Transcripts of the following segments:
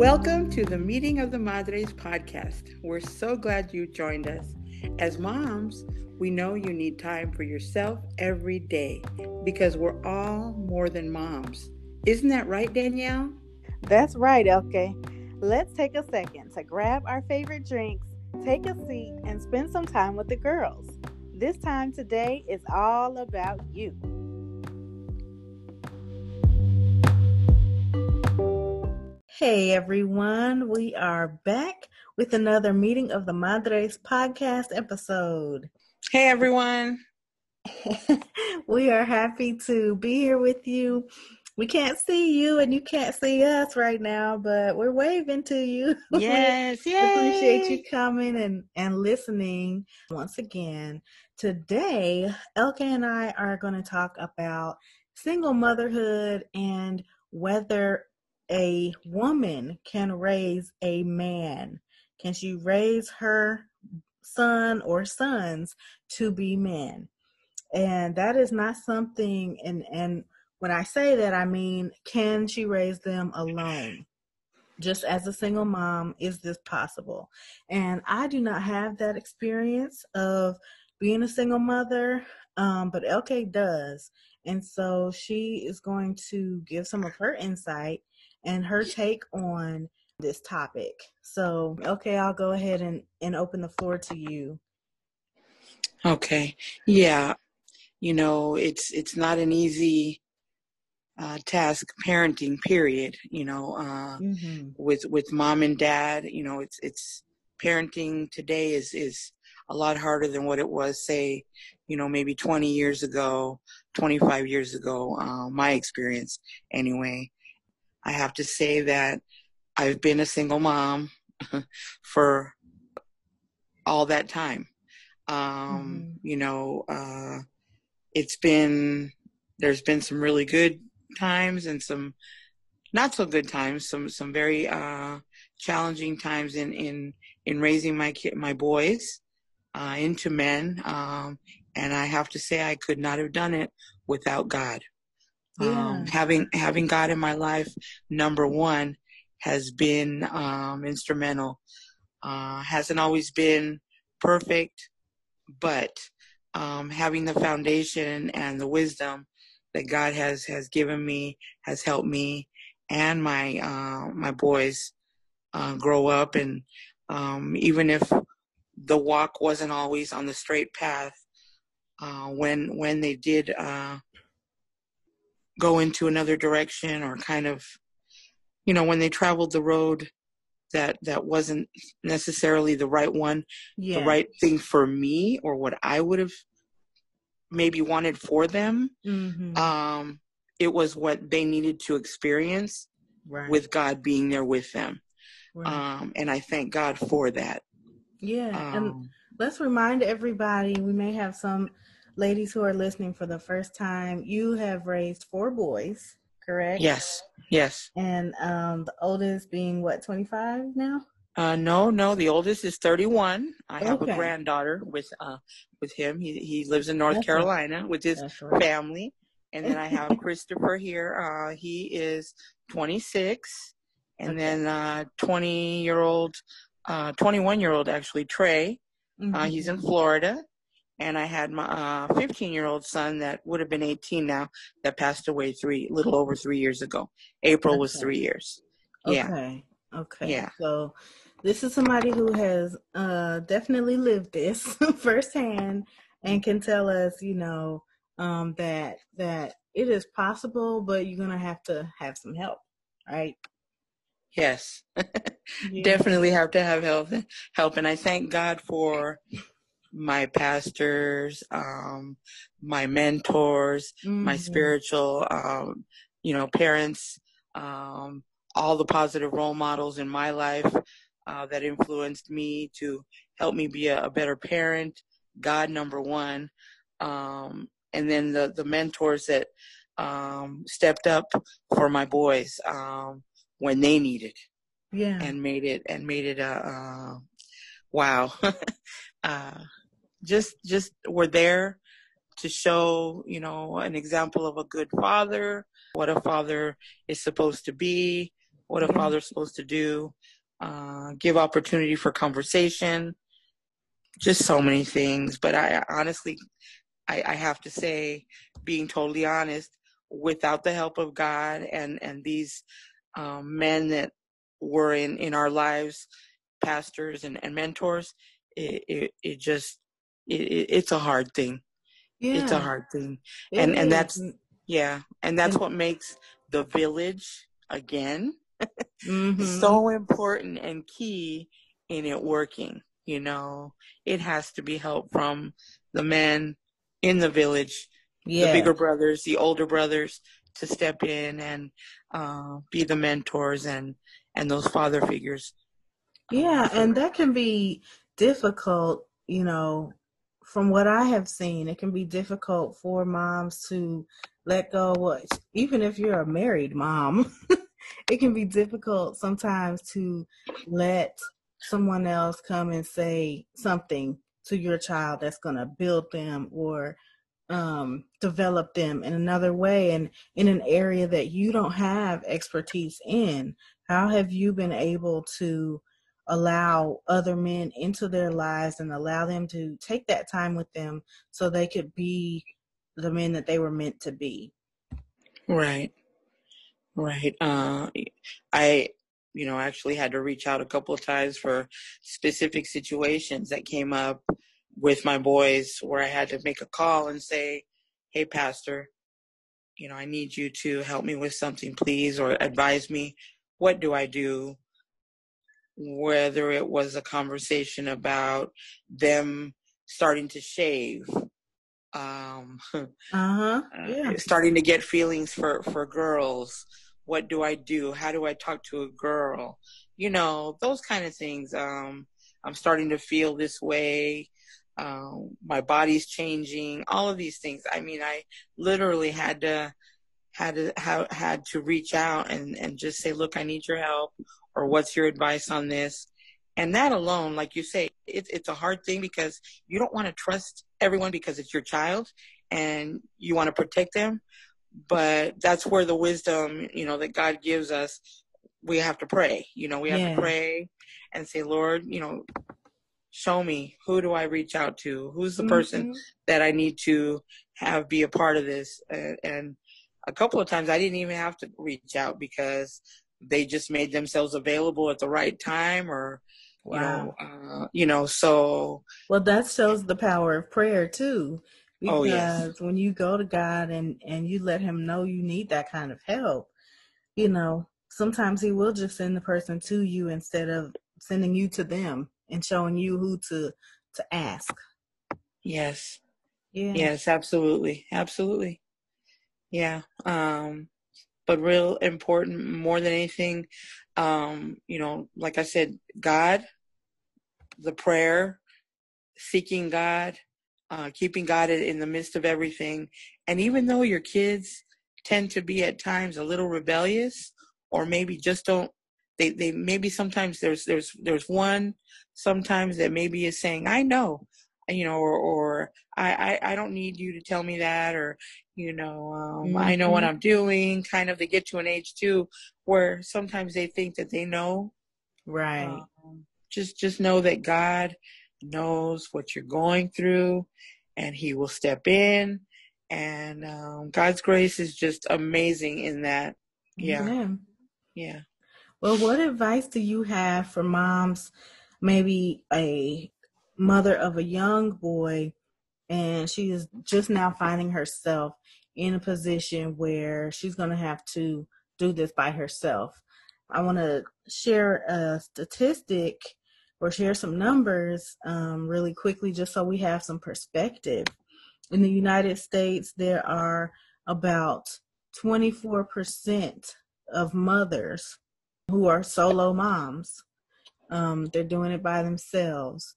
Welcome to the Meeting of the Madres podcast. We're so glad you joined us. As moms, we know you need time for yourself every day because we're all more than moms. Isn't that right, Danielle? That's right, Elke. Let's take a second to grab our favorite drinks, take a seat, and spend some time with the girls. This time today is all about you. Hey everyone, we are back with another meeting of the Madres podcast episode. Hey everyone. we are happy to be here with you. We can't see you and you can't see us right now, but we're waving to you. Yes, we appreciate you coming and, and listening once again. Today, Elke and I are going to talk about single motherhood and whether a woman can raise a man? Can she raise her son or sons to be men? And that is not something and and when I say that I mean can she raise them alone? Just as a single mom, is this possible? And I do not have that experience of being a single mother, um, but Elke does. And so she is going to give some of her insight and her take on this topic. So, okay, I'll go ahead and, and open the floor to you. Okay. Yeah. You know, it's it's not an easy uh, task parenting period you know uh, mm-hmm. with with mom and dad you know it's it's parenting today is is a lot harder than what it was say you know maybe 20 years ago 25 years ago uh, my experience anyway I have to say that I've been a single mom for all that time. Um, mm-hmm. You know, uh, it's been, there's been some really good times and some not so good times, some, some very, uh, challenging times in, in, in raising my kid, my boys, uh, into men. Um, and I have to say I could not have done it without God. Yeah. Um, having having God in my life, number one, has been um, instrumental. Uh, hasn't always been perfect, but um, having the foundation and the wisdom that God has has given me has helped me and my uh, my boys uh, grow up. And um, even if the walk wasn't always on the straight path, uh, when when they did uh, go into another direction or kind of you know when they traveled the road that that wasn't necessarily the right one yeah. the right thing for me or what i would have maybe wanted for them mm-hmm. um it was what they needed to experience right. with god being there with them right. um and i thank god for that yeah um, and let's remind everybody we may have some ladies who are listening for the first time, you have raised four boys, correct? Yes, yes. And um, the oldest being what, 25 now? Uh, no, no. The oldest is 31. I have a granddaughter with uh with him. He he lives in North That's Carolina with his right. family, and then I have Christopher here. Uh, he is 26, and okay. then uh 20 year old, uh 21 year old actually Trey. Mm-hmm. Uh, he's in Florida, and I had my 15 uh, year old son that would have been 18 now that passed away three little over three years ago. April okay. was three years. Yeah. Okay. Okay. Yeah. So this is somebody who has uh, definitely lived this firsthand and can tell us, you know, um, that that it is possible, but you're gonna have to have some help, right? Yes, yeah. definitely have to have help. Help, and I thank God for my pastors, um, my mentors, mm-hmm. my spiritual, um, you know, parents, um, all the positive role models in my life uh, that influenced me to help me be a, a better parent. God, number one, um, and then the the mentors that um, stepped up for my boys um, when they needed, yeah, and made it and made it a. Wow uh, just just were there to show you know an example of a good father what a father is supposed to be what a mm-hmm. father's supposed to do, uh, give opportunity for conversation, just so many things. But I honestly, I, I have to say, being totally honest, without the help of God and and these um, men that were in in our lives, pastors and, and mentors, it, it, it just it, it's a hard thing. Yeah. It's a hard thing, it and is. and that's yeah, and that's what makes the village again mm-hmm. so important and key in it working. You know, it has to be help from the men in the village, yeah. the bigger brothers, the older brothers, to step in and uh, be the mentors and and those father figures. Yeah, and that can be difficult, you know, from what I have seen, it can be difficult for moms to let go. What, even if you're a married mom, it can be difficult sometimes to let someone else come and say something to your child that's going to build them or um, develop them in another way and in an area that you don't have expertise in. How have you been able to allow other men into their lives and allow them to take that time with them so they could be the men that they were meant to be? Right. Right. Uh, I, you know, actually had to reach out a couple of times for specific situations that came up with my boys where I had to make a call and say, Hey, pastor, you know, I need you to help me with something, please, or advise me. What do I do? Whether it was a conversation about them starting to shave, um, uh-huh. yeah. starting to get feelings for, for girls. What do I do? How do I talk to a girl? You know, those kind of things. Um, I'm starting to feel this way um, my body's changing, all of these things. I mean, I literally had to had to ha- had to reach out and and just say, look, I need your help, or what's your advice on this? And that alone, like you say, it's it's a hard thing because you don't want to trust everyone because it's your child and you want to protect them. But that's where the wisdom, you know, that God gives us, we have to pray. You know, we have yeah. to pray and say, Lord, you know, show me who do I reach out to? Who's the person mm-hmm. that I need to have be a part of this? And, and, a couple of times I didn't even have to reach out because they just made themselves available at the right time or wow. you know uh, you know so well that shows the power of prayer too because oh, yes. when you go to God and and you let him know you need that kind of help you know sometimes he will just send the person to you instead of sending you to them and showing you who to to ask. Yes. Yeah. Yes, absolutely. Absolutely. Yeah. Um but real important more than anything um you know like I said God the prayer seeking God uh keeping God in the midst of everything. And even though your kids tend to be at times a little rebellious or maybe just don't they they maybe sometimes there's there's there's one sometimes that maybe is saying I know you know or or I I, I don't need you to tell me that or you know um, mm-hmm. I know what mm-hmm. I'm doing kind of they get to an age too where sometimes they think that they know right um, just just know that God knows what you're going through and he will step in and um, God's grace is just amazing in that yeah yeah, yeah. Well, what advice do you have for moms, maybe a mother of a young boy, and she is just now finding herself in a position where she's going to have to do this by herself? I want to share a statistic or share some numbers um, really quickly just so we have some perspective. In the United States, there are about 24% of mothers who are solo moms. Um, they're doing it by themselves.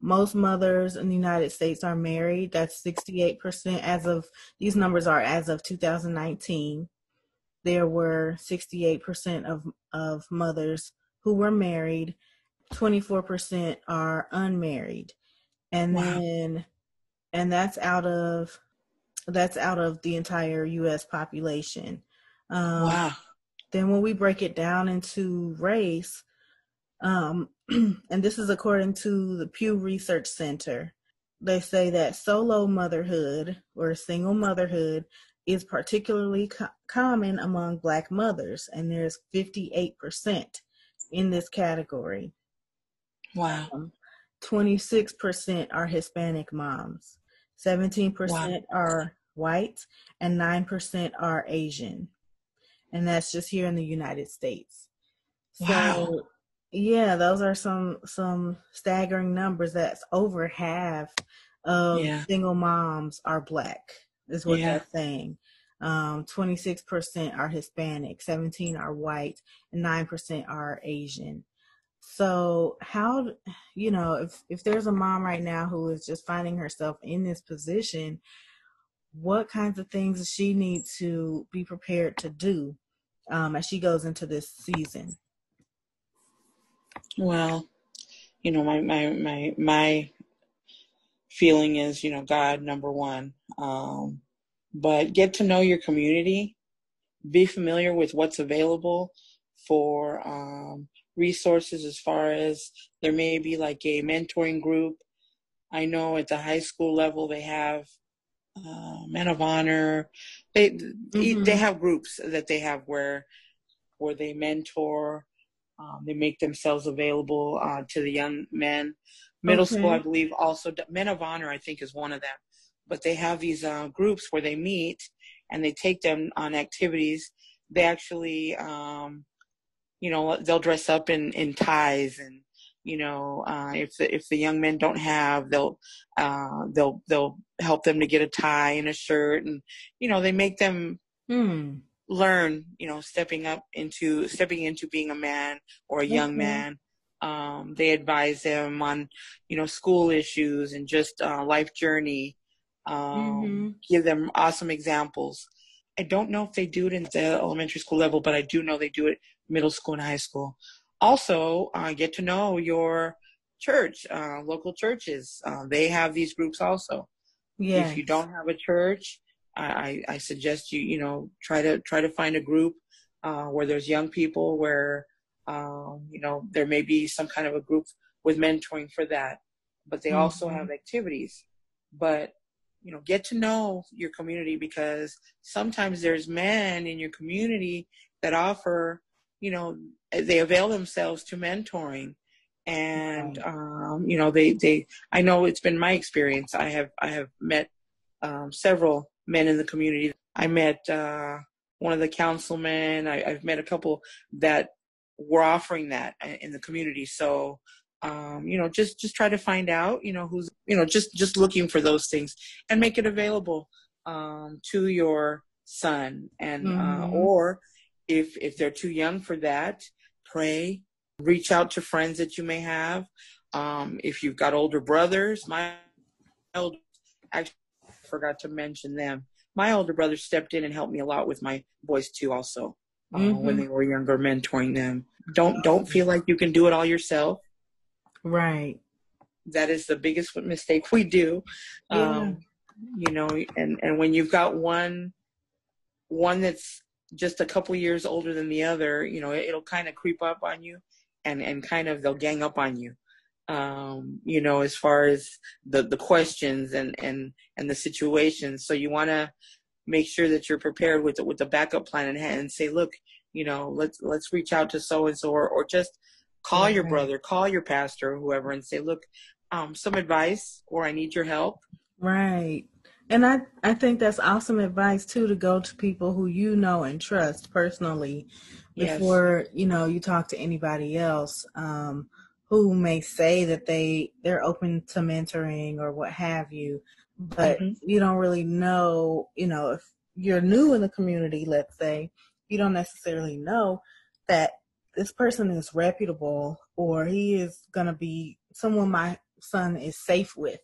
Most mothers in the United States are married. That's 68% as of, these numbers are as of 2019. There were 68% of, of mothers who were married. 24% are unmarried. And wow. then, and that's out of, that's out of the entire U.S. population. Um, wow then when we break it down into race, um, and this is according to the Pew Research Center, they say that solo motherhood or single motherhood is particularly co- common among Black mothers, and there's 58% in this category. Wow. Um, 26% are Hispanic moms, 17% wow. are white, and 9% are Asian. And that's just here in the United States. Wow. So yeah, those are some some staggering numbers. That's over half of yeah. single moms are black, is what yeah. they're saying. Um, 26% are Hispanic, 17 are white, and 9% are Asian. So how you know if if there's a mom right now who is just finding herself in this position, what kinds of things does she need to be prepared to do um, as she goes into this season? Well, you know, my my my my feeling is, you know, God number one. Um, but get to know your community, be familiar with what's available for um, resources as far as there may be like a mentoring group. I know at the high school level they have uh, men of honor. They mm-hmm. they have groups that they have where where they mentor um, they make themselves available uh, to the young men. Middle okay. school, I believe, also Men of Honor, I think, is one of them. But they have these uh, groups where they meet and they take them on activities. They actually, um, you know, they'll dress up in, in ties and you know uh, if the if the young men don't have they'll uh, they'll they'll help them to get a tie and a shirt and you know they make them hmm learn, you know, stepping up into stepping into being a man or a young mm-hmm. man. Um, they advise them on, you know, school issues and just uh, life journey. Um, mm-hmm. Give them awesome examples. I don't know if they do it in the elementary school level, but I do know they do it middle school and high school. Also, uh, get to know your church, uh, local churches. Uh, they have these groups also. Yes. If you don't have a church, I, I suggest you, you know, try to try to find a group uh, where there's young people, where um, you know there may be some kind of a group with mentoring for that. But they mm-hmm. also have activities. But you know, get to know your community because sometimes there's men in your community that offer, you know, they avail themselves to mentoring and um, you know they they i know it's been my experience i have i have met um, several men in the community. I met uh, one of the councilmen. I, have met a couple that were offering that in the community. So, um, you know, just just try to find out, you know, who's, you know, just just looking for those things and make it available um, to your son, and uh, mm-hmm. uh, or if if they're too young for that, pray. Reach out to friends that you may have. Um, if you've got older brothers, my elder actually forgot to mention them. My older brother stepped in and helped me a lot with my boys too, also uh, mm-hmm. when they were younger, mentoring them. Don't don't feel like you can do it all yourself. Right. That is the biggest mistake we do. Yeah. Um, you know, and and when you've got one one that's just a couple years older than the other, you know, it, will kind of creep up on you, and and kind of they'll gang up on you um, you know, as far as the, the questions and, and, and the situations. So you want to make sure that you're prepared with the, with the backup plan in hand and say, look, you know, let's, let's reach out to so and so or, or just call your brother, call your pastor or whoever and say, look, um, some advice or I need your help. Right. And I, I think that's awesome advice too to go to people who you know and trust personally before, yes. you know, you talk to anybody else. Um, who may say that they they're open to mentoring or what have you but mm-hmm. you don't really know you know if you're new in the community let's say you don't necessarily know that this person is reputable or he is going to be someone my son is safe with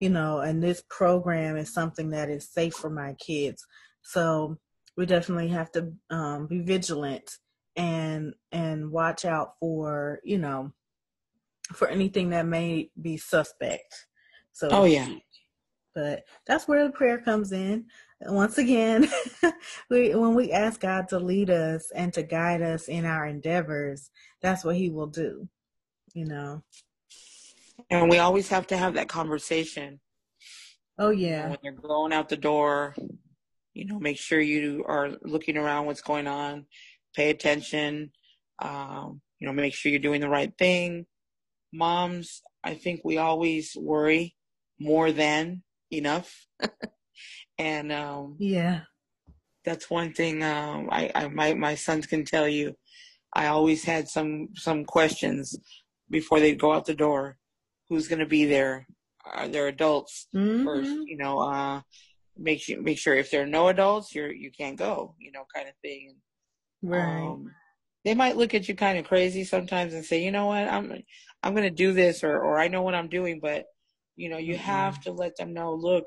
you know and this program is something that is safe for my kids so we definitely have to um, be vigilant and and watch out for you know for anything that may be suspect. So Oh yeah. But that's where the prayer comes in. once again, we, when we ask God to lead us and to guide us in our endeavors, that's what He will do, you know. And we always have to have that conversation. Oh, yeah. When you're going out the door, you know, make sure you are looking around what's going on, pay attention, um, you know, make sure you're doing the right thing. Moms, I think we always worry more than enough. and um, yeah, that's one thing um, I, I my my sons can tell you. I always had some some questions before they'd go out the door. Who's going to be there? Are there adults mm-hmm. first? You know, uh, make sure make sure if there are no adults, you're you can't go. You know, kind of thing. Right. Um, they might look at you kind of crazy sometimes and say, you know what, I'm I'm going to do this, or or I know what I'm doing, but you know, you mm-hmm. have to let them know. Look,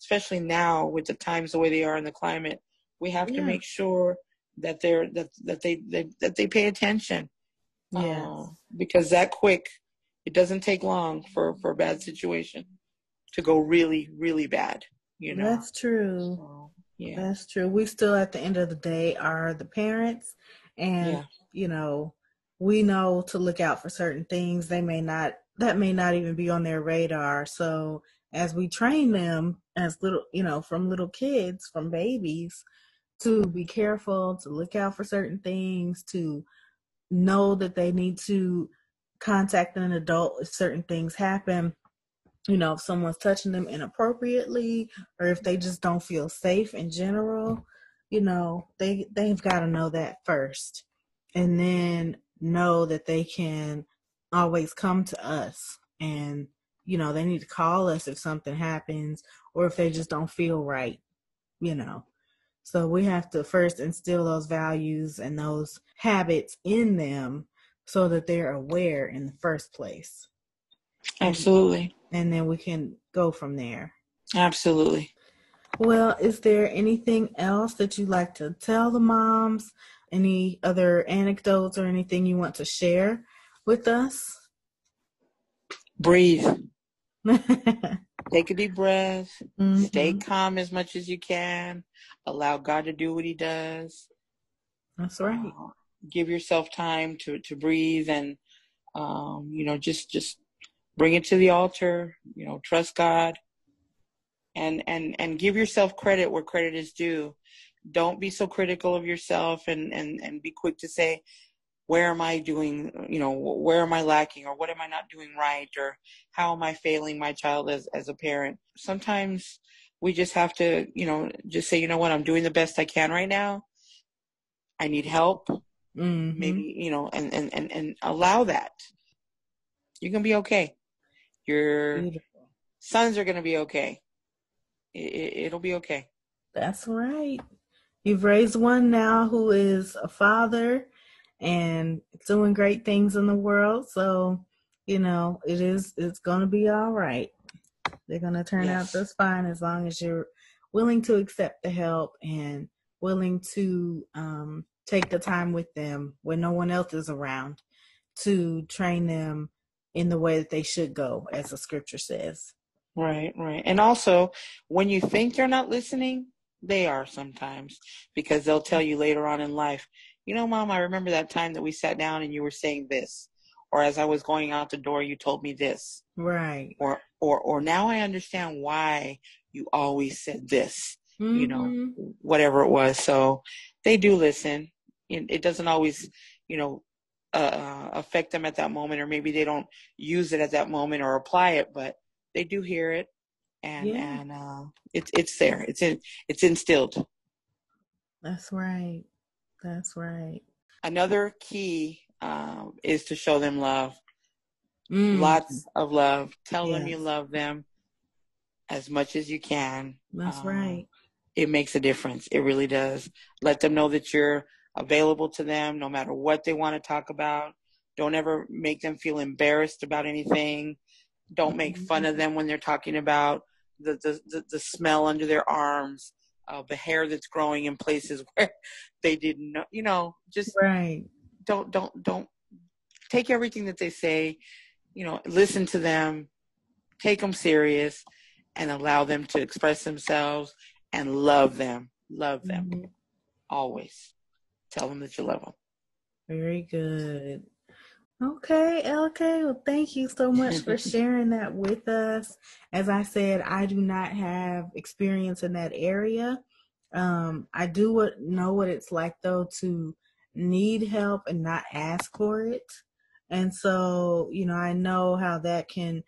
especially now with the times the way they are in the climate, we have yeah. to make sure that they're that that they, they that they pay attention. Yeah. Uh, because that quick, it doesn't take long for for a bad situation to go really really bad. You know. That's true. So, yeah. That's true. We still at the end of the day are the parents and yeah. you know, we know to look out for certain things. They may not that may not even be on their radar. So as we train them as little, you know, from little kids, from babies, to be careful, to look out for certain things, to know that they need to contact an adult if certain things happen. You know, if someone's touching them inappropriately or if they just don't feel safe in general, you know, they they've got to know that first. And then know that they can always come to us and you know, they need to call us if something happens or if they just don't feel right, you know. So we have to first instill those values and those habits in them so that they're aware in the first place. Absolutely. And, and then we can go from there. Absolutely. Well, is there anything else that you'd like to tell the moms? Any other anecdotes or anything you want to share with us? Breathe. Take a deep breath. Mm-hmm. Stay calm as much as you can. Allow God to do what He does. That's right. Uh, give yourself time to to breathe and um, you know just just bring it to the altar. You know, trust God. And and and give yourself credit where credit is due. Don't be so critical of yourself and and and be quick to say, where am I doing, you know, where am I lacking or what am I not doing right or how am I failing my child as, as a parent? Sometimes we just have to, you know, just say, you know what, I'm doing the best I can right now. I need help. Mm-hmm. Maybe, you know, and, and, and, and allow that. You can be okay. Your Beautiful. sons are going to be okay. It, it'll be okay. That's right. You've raised one now who is a father and doing great things in the world. So, you know, it is it's gonna be all right. They're gonna turn yes. out just fine as long as you're willing to accept the help and willing to um, take the time with them when no one else is around to train them in the way that they should go, as the scripture says. Right, right. And also, when you think they're not listening, they are sometimes because they'll tell you later on in life, you know, mom, I remember that time that we sat down and you were saying this. Or as I was going out the door, you told me this. Right. Or, or, or now I understand why you always said this, mm-hmm. you know, mm-hmm. whatever it was. So they do listen. It doesn't always, you know, uh, uh, affect them at that moment, or maybe they don't use it at that moment or apply it, but they do hear it, and yeah. and uh, it's it's there. It's in it's instilled. That's right. That's right. Another key um, is to show them love. Mm. Lots of love. Tell yes. them you love them as much as you can. That's um, right. It makes a difference. It really does. Let them know that you're available to them no matter what they want to talk about. Don't ever make them feel embarrassed about anything. Don't make fun of mm-hmm. them when they're talking about the, the, the, the smell under their arms uh, the hair that's growing in places where they didn't know, you know, just right. Don't, don't, don't take everything that they say, you know, listen to them, take them serious and allow them to express themselves and love them. Love them. Mm-hmm. Always. Tell them that you love them. Very good. Okay, Elke. Well, thank you so much for sharing that with us. As I said, I do not have experience in that area. Um, I do what, know what it's like though to need help and not ask for it. And so, you know, I know how that can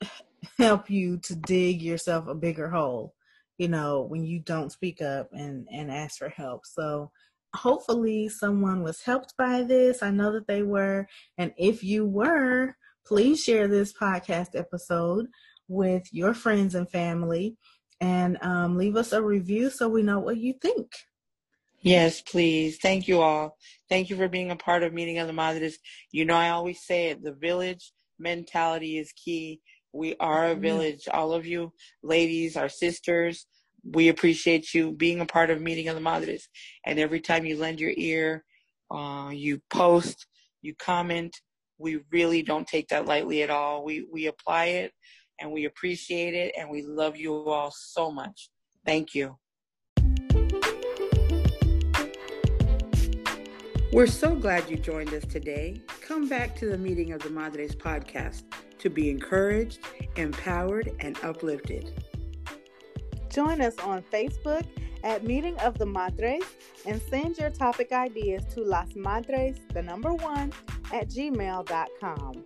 help you to dig yourself a bigger hole, you know, when you don't speak up and, and ask for help. So hopefully someone was helped by this. I know that they were. And if you were, please share this podcast episode with your friends and family and um, leave us a review so we know what you think. Yes, please. Thank you all. Thank you for being a part of Meeting of the Madres. You know, I always say it the village mentality is key. We are a mm-hmm. village. All of you ladies, our sisters, we appreciate you being a part of Meeting of the Madres. And every time you lend your ear, uh, you post, you comment, we really don't take that lightly at all. We, we apply it and we appreciate it and we love you all so much. Thank you. We're so glad you joined us today. Come back to the Meeting of the Madres podcast to be encouraged, empowered, and uplifted. Join us on Facebook at Meeting of the Madres and send your topic ideas to Las Madres, the number one, at gmail.com.